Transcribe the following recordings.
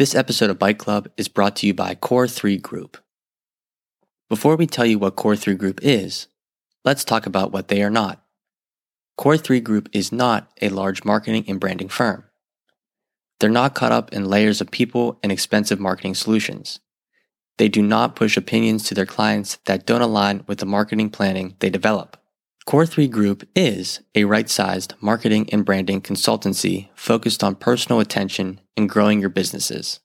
This episode of Bike Club is brought to you by Core 3 Group. Before we tell you what Core 3 Group is, let's talk about what they are not. Core 3 Group is not a large marketing and branding firm. They're not caught up in layers of people and expensive marketing solutions. They do not push opinions to their clients that don't align with the marketing planning they develop. Core 3 Group is a right sized marketing and branding consultancy focused on personal attention and growing your businesses.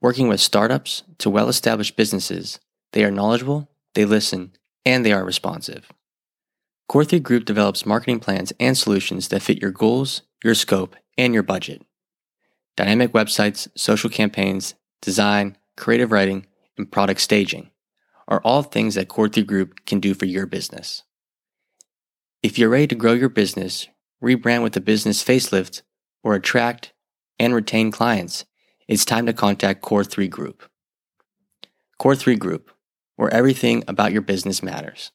Working with startups to well established businesses, they are knowledgeable, they listen, and they are responsive. Core 3 Group develops marketing plans and solutions that fit your goals, your scope, and your budget. Dynamic websites, social campaigns, design, creative writing, and product staging are all things that Core 3 Group can do for your business. If you're ready to grow your business, rebrand with a business facelift, or attract and retain clients, it's time to contact Core 3 Group. Core 3 Group, where everything about your business matters.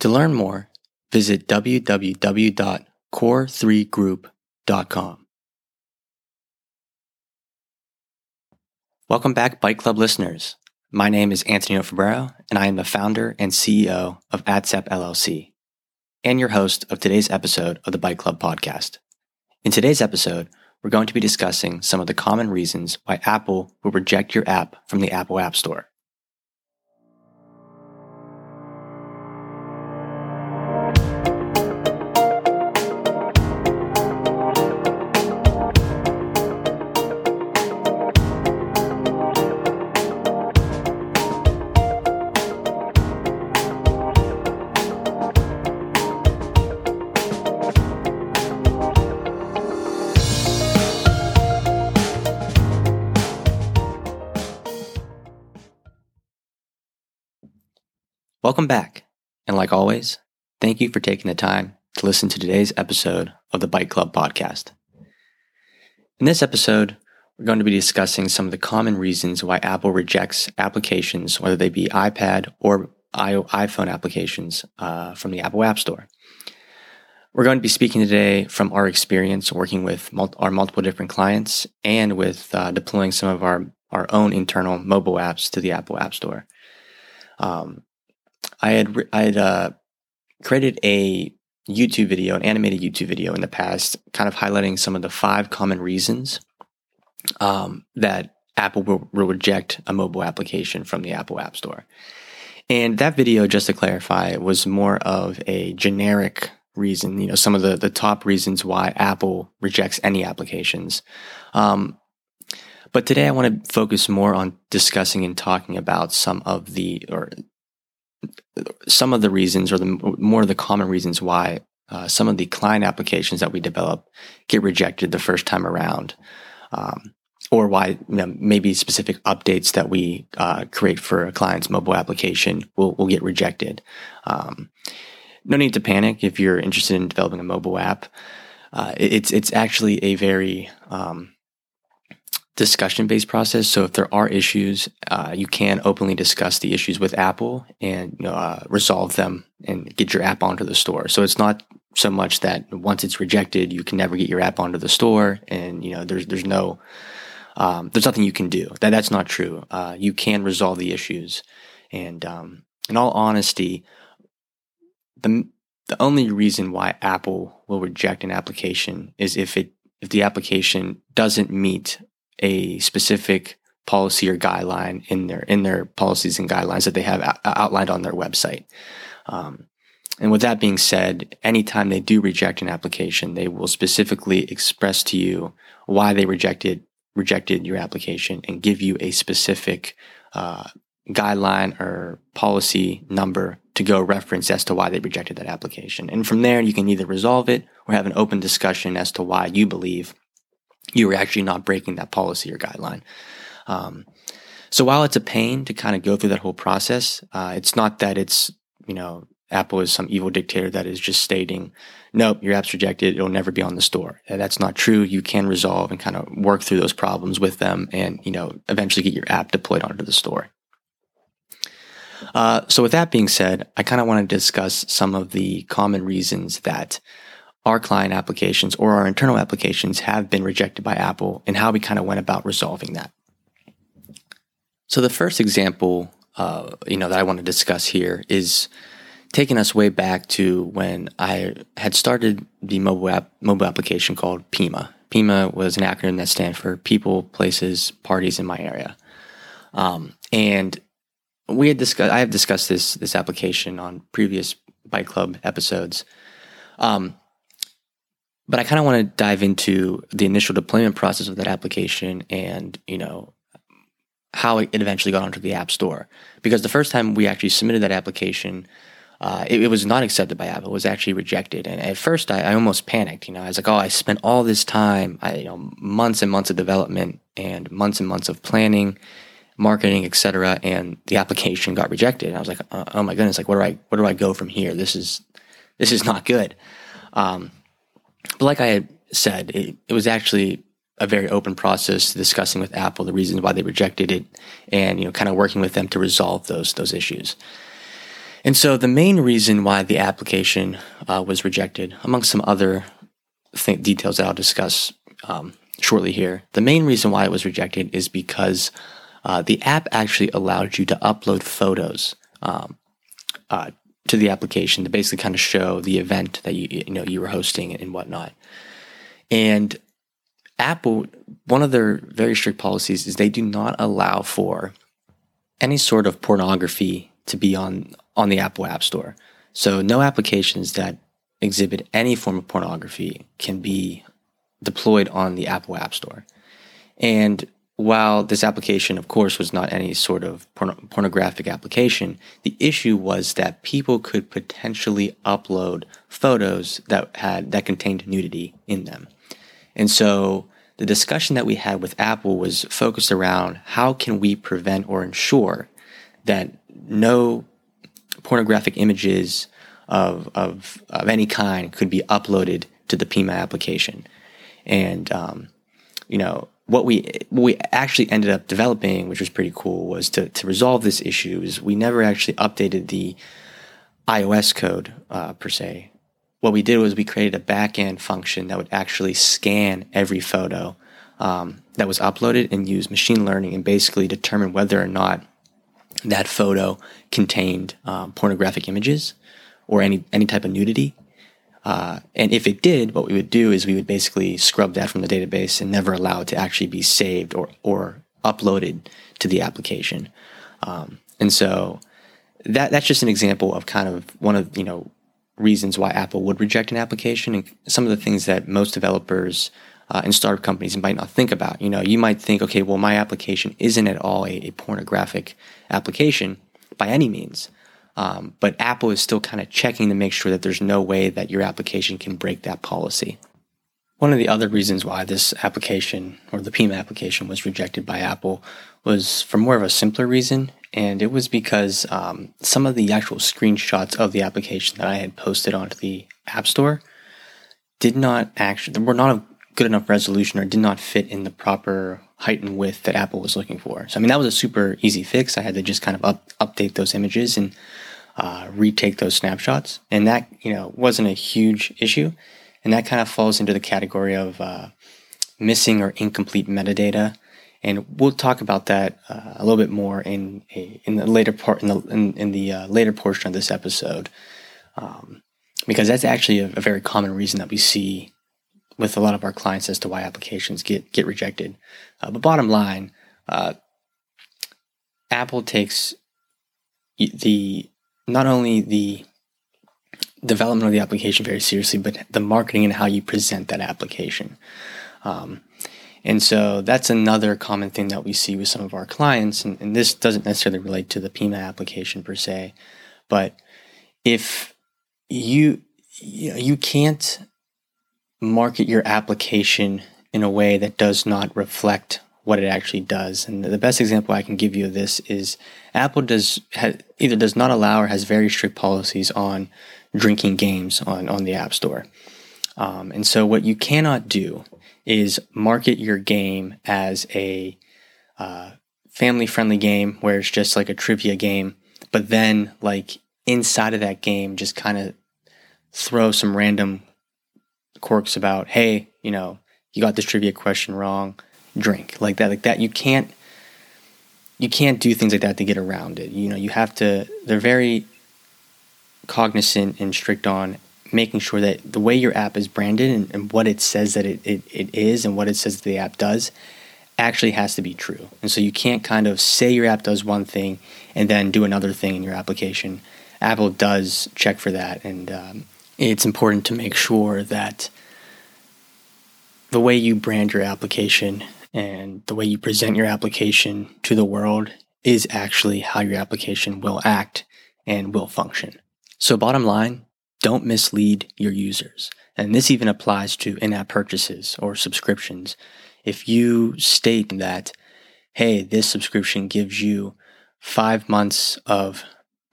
To learn more, visit www.core3group.com. Welcome back, Bike Club listeners. My name is Antonio Fabrero, and I am the founder and CEO of AdSap LLC, and your host of today's episode of the Bike Club podcast. In today's episode, we're going to be discussing some of the common reasons why Apple will reject your app from the Apple App Store. Welcome back. And like always, thank you for taking the time to listen to today's episode of the Bike Club podcast. In this episode, we're going to be discussing some of the common reasons why Apple rejects applications, whether they be iPad or iPhone applications uh, from the Apple App Store. We're going to be speaking today from our experience working with mul- our multiple different clients and with uh, deploying some of our, our own internal mobile apps to the Apple App Store. Um, I had I had uh, created a YouTube video, an animated YouTube video in the past, kind of highlighting some of the five common reasons um, that Apple will, will, reject a mobile application from the Apple App Store. And that video, just to clarify, was more of a generic reason, you know, some of the, the top reasons why Apple rejects any applications. Um, but today I want to focus more on discussing and talking about some of the, or some of the reasons, or the more of the common reasons why uh, some of the client applications that we develop get rejected the first time around, um, or why you know, maybe specific updates that we uh, create for a client's mobile application will will get rejected. Um, no need to panic if you're interested in developing a mobile app. Uh, it's it's actually a very um, discussion based process. So if there are issues, uh, you can openly discuss the issues with Apple and uh, resolve them and get your app onto the store. So it's not so much that once it's rejected, you can never get your app onto the store, and you know there's there's no um, there's nothing you can do. That that's not true. Uh, you can resolve the issues, and um, in all honesty, the the only reason why Apple will reject an application is if it if the application doesn't meet a specific policy or guideline in their in their policies and guidelines that they have outlined on their website. Um, and with that being said, anytime they do reject an application, they will specifically express to you why they rejected rejected your application and give you a specific uh, guideline or policy number to go reference as to why they rejected that application. And from there, you can either resolve it or have an open discussion as to why you believe you were actually not breaking that policy or guideline. Um, so while it's a pain to kind of go through that whole process, uh, it's not that it's, you know, Apple is some evil dictator that is just stating, nope, your app's rejected. It'll never be on the store. That's not true. You can resolve and kind of work through those problems with them and, you know, eventually get your app deployed onto the store. Uh, so with that being said, I kind of want to discuss some of the common reasons that our client applications or our internal applications have been rejected by Apple and how we kind of went about resolving that. So the first example, uh, you know, that I want to discuss here is taking us way back to when I had started the mobile app, mobile application called Pima. Pima was an acronym that stands for People, Places, Parties in My Area. Um, and we had discussed, I have discussed this this application on previous Bike Club episodes. Um, but I kind of want to dive into the initial deployment process of that application and, you know, how it eventually got onto the App Store. Because the first time we actually submitted that application, uh, it, it, was not accepted by Apple. It was actually rejected. And at first, I, I, almost panicked. You know, I was like, "Oh, I spent all this time, I, you know, months and months of development and months and months of planning, marketing, etc., and the application got rejected." And I was like, "Oh, oh my goodness! Like, where do I where do I go from here? This is this is not good." Um, but like I had said, it, it was actually a very open process discussing with Apple the reasons why they rejected it and you know kind of working with them to resolve those those issues. And so the main reason why the application uh, was rejected, among some other th- details that I'll discuss um, shortly here, the main reason why it was rejected is because uh, the app actually allowed you to upload photos um, uh, to the application to basically kind of show the event that you you know you were hosting and whatnot. And Apple, one of their very strict policies is they do not allow for any sort of pornography to be on on the Apple App Store. So no applications that exhibit any form of pornography can be deployed on the Apple App Store. And while this application, of course, was not any sort of porn- pornographic application, the issue was that people could potentially upload photos that had that contained nudity in them. And so the discussion that we had with Apple was focused around how can we prevent or ensure that no pornographic images of, of, of any kind could be uploaded to the Pima application. And, um, you know, what we what we actually ended up developing, which was pretty cool, was to to resolve this issue. Is we never actually updated the iOS code uh, per se. What we did was we created a backend function that would actually scan every photo um, that was uploaded and use machine learning and basically determine whether or not that photo contained um, pornographic images or any any type of nudity. Uh, and if it did, what we would do is we would basically scrub that from the database and never allow it to actually be saved or, or uploaded to the application. Um, and so that that's just an example of kind of one of you know reasons why Apple would reject an application and some of the things that most developers uh, and startup companies might not think about. You know, you might think, okay, well, my application isn't at all a, a pornographic application by any means. Um, but Apple is still kind of checking to make sure that there's no way that your application can break that policy. One of the other reasons why this application or the Pima application was rejected by Apple was for more of a simpler reason, and it was because um, some of the actual screenshots of the application that I had posted onto the App Store did not actually were not a good enough resolution or did not fit in the proper height and width that Apple was looking for. So I mean that was a super easy fix. I had to just kind of up, update those images and uh, retake those snapshots. And that, you know, wasn't a huge issue. And that kind of falls into the category of uh, missing or incomplete metadata. And we'll talk about that uh, a little bit more in a, in the later part in the in, in the uh, later portion of this episode, um, because that's actually a, a, very common reason that we see with a lot of our clients as to why applications get get rejected. Uh, but bottom line, uh, Apple takes the not only the development of the application very seriously, but the marketing and how you present that application. Um, and so that's another common thing that we see with some of our clients. And, and, this doesn't necessarily relate to the Pima application per se, but if you you, know, you can't market your application in a way that does not reflect what it actually does. And the best example I can give you of this is Apple does either does not allow or has very strict policies on drinking games on, on the App Store. Um, and so what you cannot do is market your game as a uh, family friendly game where it's just like a trivia game, but then like inside of that game, just kind of throw some random quirks about, hey, you know, you got this trivia question wrong, drink like that, like that. You can't you can't do things like that to get around it. You know, you have to. They're very cognizant and strict on making sure that the way your app is branded and, and what it says that it, it, it is and what it says the app does actually has to be true. And so you can't kind of say your app does one thing and then do another thing in your application. Apple does check for that, and um, it's important to make sure that the way you brand your application and the way you present your application to the world is actually how your application will act and will function. So, bottom line, don't mislead your users. And this even applies to in app purchases or subscriptions. If you state that, hey, this subscription gives you five months of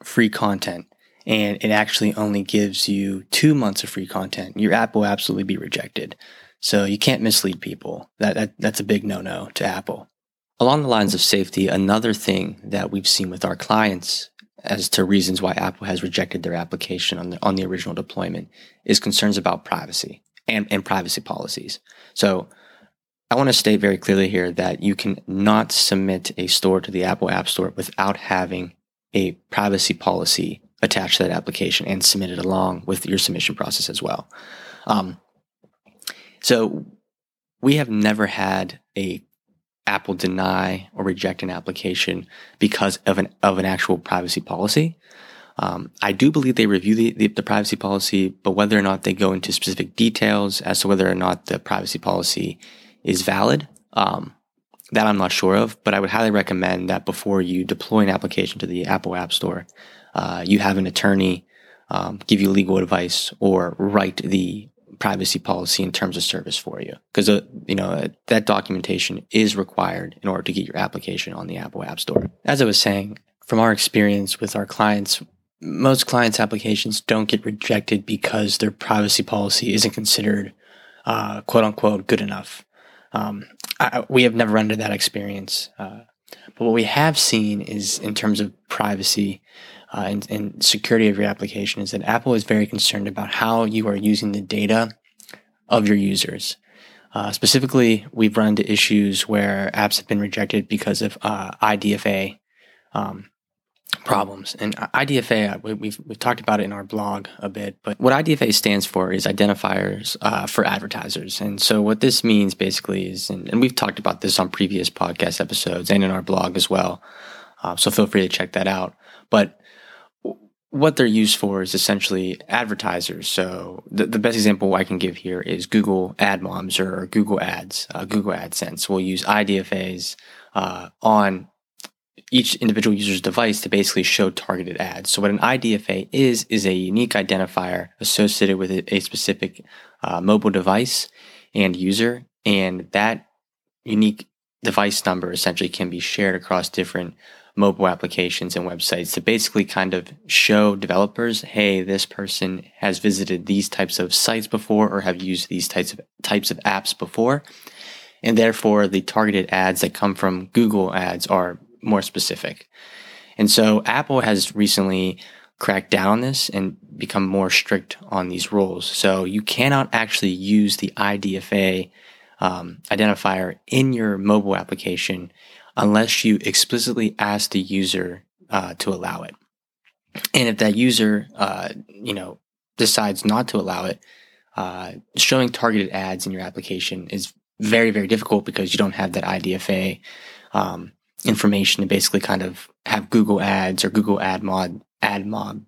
free content and it actually only gives you two months of free content, your app will absolutely be rejected. So you can't mislead people. That, that that's a big no-no to Apple. Along the lines of safety, another thing that we've seen with our clients as to reasons why Apple has rejected their application on the on the original deployment is concerns about privacy and, and privacy policies. So I want to state very clearly here that you can not submit a store to the Apple App Store without having a privacy policy attached to that application and submit it along with your submission process as well. Um, so we have never had a Apple deny or reject an application because of an of an actual privacy policy. Um, I do believe they review the, the, the, privacy policy, but whether or not they go into specific details as to whether or not the privacy policy is valid, um, that I'm not sure of. But I would highly recommend that before you deploy an application to the Apple App Store, uh, you have an attorney um, give you legal advice or write the privacy policy in terms of service for you because uh, you know uh, that documentation is required in order to get your application on the Apple App Store. As I was saying, from our experience with our clients, most clients' applications don't get rejected because their privacy policy isn't considered uh, "quote unquote" good enough. Um, I, we have never run into that experience, uh, but what we have seen is in terms of privacy uh, and, and, security of your application is that Apple is very concerned about how you are using the data of your users. Uh, specifically, we've run into issues where apps have been rejected because of uh, IDFA um, problems. And IDFA, uh, we, we've, we've talked about it in our blog a bit, but what IDFA stands for is identifiers uh, for advertisers. And so what this means basically is, and, and, we've talked about this on previous podcast episodes and in our blog as well. Uh, so feel free to check that out. But what they're used for is essentially advertisers. So the, the best example I can give here is Google AdMobs or Google Ads. Uh, Google AdSense will use IDFAs uh, on each individual user's device to basically show targeted ads. So what an IDFA is is a unique identifier associated with a, a specific uh, mobile device and user, and that unique device number essentially can be shared across different mobile applications and websites to basically kind of show developers, hey, this person has visited these types of sites before or have used these types of types of apps before. And therefore the targeted ads that come from Google ads are more specific. And so Apple has recently cracked down on this and become more strict on these rules. So you cannot actually use the IDFA um, identifier in your mobile application unless you explicitly ask the user uh, to allow it. And if that user, uh, you know, decides not to allow it, uh, showing targeted ads in your application is very, very difficult because you don't have that IDFA um, information to basically kind of have Google Ads or Google Ad Mod, Ad Mob,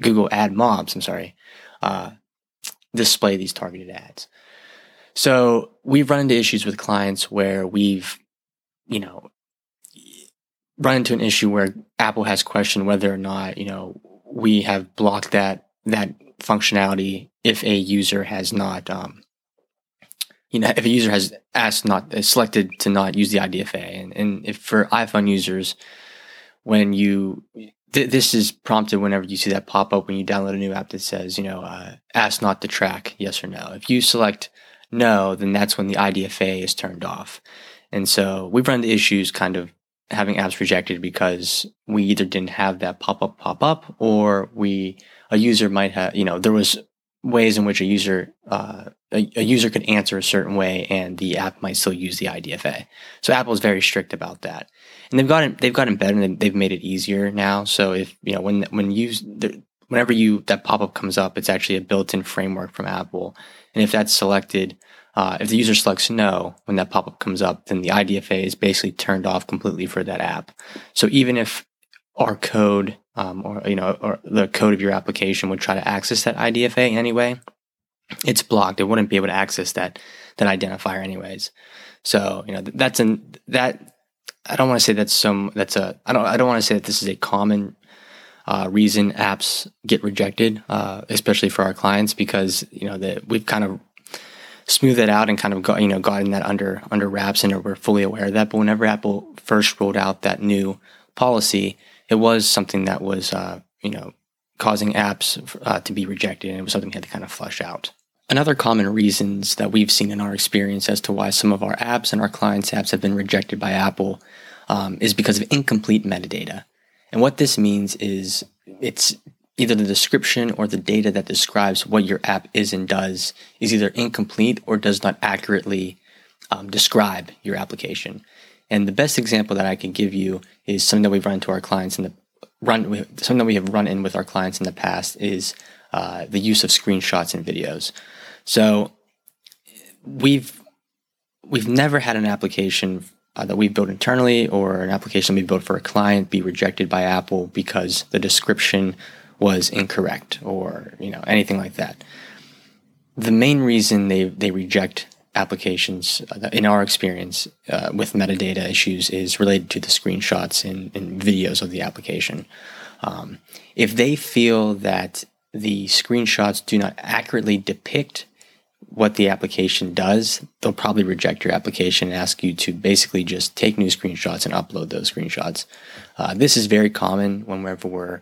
Google Ad Mobs. I'm sorry, uh, display these targeted ads. So we've run into issues with clients where we've you know, run into an issue where Apple has questioned whether or not, you know, we have blocked that, that functionality if a user has not, um, you know, if a user has asked not, uh, selected to not use the IDFA. And, and if for iPhone users, when you, th- this is prompted whenever you see that pop up when you download a new app that says, you know, uh, ask not to track, yes or no. If you select no, then that's when the IDFA is turned off. And so we've run into issues kind of having apps rejected because we either didn't have that pop up pop up or we, a user might have, you know, there was ways in which a user uh, a, user could answer a certain way, and the app might still use the IDFA. So Apple is very strict about that, and they've gotten they've gotten better and they've made it easier now. So if you know when when you whenever you that pop up comes up, it's actually a built in framework from Apple, and if that's selected. Uh, if the user selects no when that pop up comes up, then the IDFA is basically turned off completely for that app. So even if our code um, or you know or the code of your application would try to access that IDFA in any way, it's blocked. It wouldn't be able to access that that identifier anyways. So you know that's an that I don't want to say that's some that's a I don't I don't want to say that this is a common uh, reason apps get rejected, uh, especially for our clients because you know that we've kind of smoothed that out and kind of got you know gotten that under under wraps and we're fully aware of that. But whenever Apple first rolled out that new policy, it was something that was, uh, you know, causing apps uh, to be rejected, and it was something we had to kind of flush out. Another common reasons that we've seen in our experience as to why some of our apps and our clients' apps have been rejected by Apple um, is because of incomplete metadata. And what this means is it's either the description or the data that describes what your app is and does is either incomplete or does not accurately um, describe your application. And the best example that I can give you is something that we've run to our clients in the run something that we have run in with our clients in the past is uh, the use of screenshots and videos. So we've we've never had an application uh, that we built internally or an application we built for a client be rejected by Apple because the description was incorrect or you know anything like that. The main reason they they reject applications, uh, in our experience uh, with metadata issues, is related to the screenshots and, and videos of the application. Um, if they feel that the screenshots do not accurately depict what the application does, they'll probably reject your application and ask you to basically just take new screenshots and upload those screenshots. Uh, this is very common whenever we're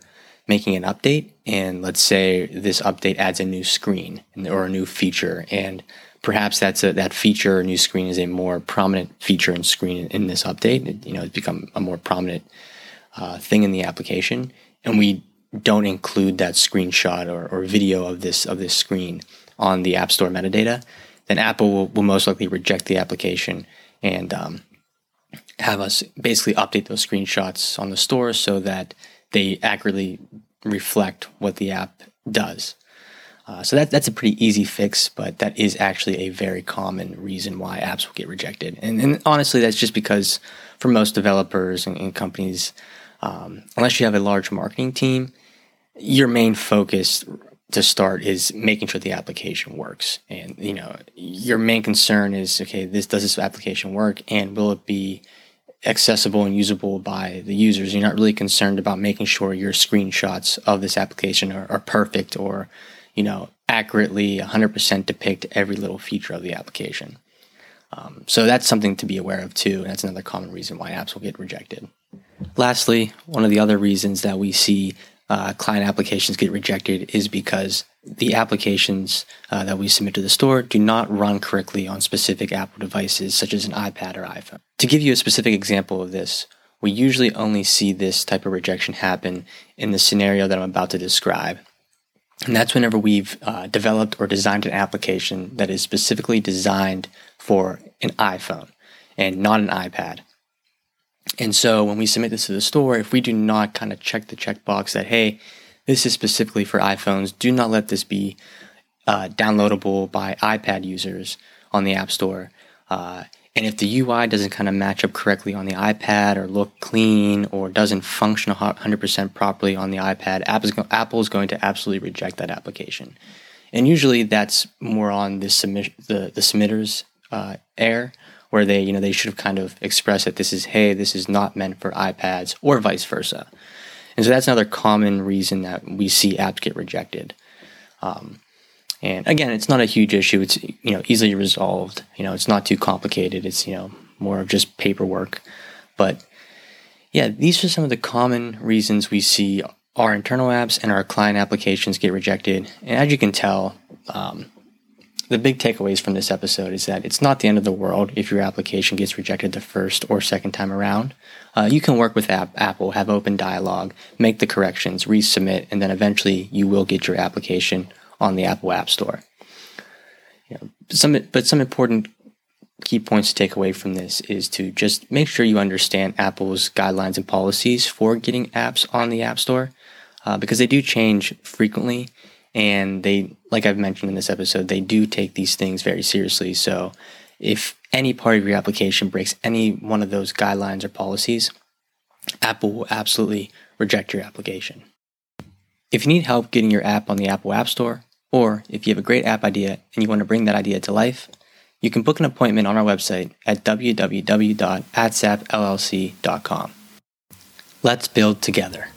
making an update, and let's say this update adds a new screen or a new feature, and perhaps that's a, that feature or new screen is a more prominent feature and screen in, this update. It, you know, it's become a more prominent uh, thing in the application, and we don't include that screenshot or, or video of this of this screen on the App Store metadata, then Apple will, will most likely reject the application and um, have us basically update those screenshots on the store so that they accurately reflect what the app does. Uh, so that, that's a pretty easy fix, but that is actually a very common reason why apps will get rejected. And, and honestly, that's just because for most developers and, and companies, um, unless you have a large marketing team, your main focus to start is making sure the application works. And you know, your main concern is okay, this does this application work, and will it be accessible and usable by the users? You're not really concerned about making sure your screenshots of this application are, are perfect or you know, accurately 100% depict every little feature of the application. Um, so that's something to be aware of too, and that's another common reason why apps will get rejected. Lastly, one of the other reasons that we see uh, client applications get rejected is because the applications uh, that we submit to the store do not run correctly on specific Apple devices, such as an iPad or iPhone. To give you a specific example of this, we usually only see this type of rejection happen in the scenario that I'm about to describe. And that's whenever we've uh, developed or designed an application that is specifically designed for an iPhone and not an iPad. And so when we submit this to the store, if we do not kind of check the checkbox that, hey, this is specifically for iPhones, do not let this be uh, downloadable by iPad users on the App Store. Uh, and if the UI doesn't kind of match up correctly on the iPad or look clean or doesn't function 100% properly on the iPad, Apple is going to absolutely reject that application. And usually that's more on the, submit, the, the submitter's uh, error, where they, you know, they should have kind of expressed that this is, hey, this is not meant for iPads or vice versa. And so that's another common reason that we see apps get rejected. Um, and again, it's not a huge issue. It's you know easily resolved. You know, it's not too complicated. It's you know more of just paperwork. But yeah, these are some of the common reasons we see our internal apps and our client applications get rejected. And as you can tell, um, the big takeaways from this episode is that it's not the end of the world if your application gets rejected the first or second time around. Uh, you can work with app, Apple, have open dialogue, make the corrections, resubmit, and then eventually you will get your application on the Apple App Store. You know, some, but some important key points to take away from this is to just make sure you understand Apple's guidelines and policies for getting apps on the App Store uh, because they do change frequently. And they, like I've mentioned in this episode, they do take these things very seriously. So if any part of your application breaks any one of those guidelines or policies, Apple will absolutely reject your application. If you need help getting your app on the Apple App Store, or if you have a great app idea and you want to bring that idea to life, you can book an appointment on our website at www.adsapllc.com. Let's build together.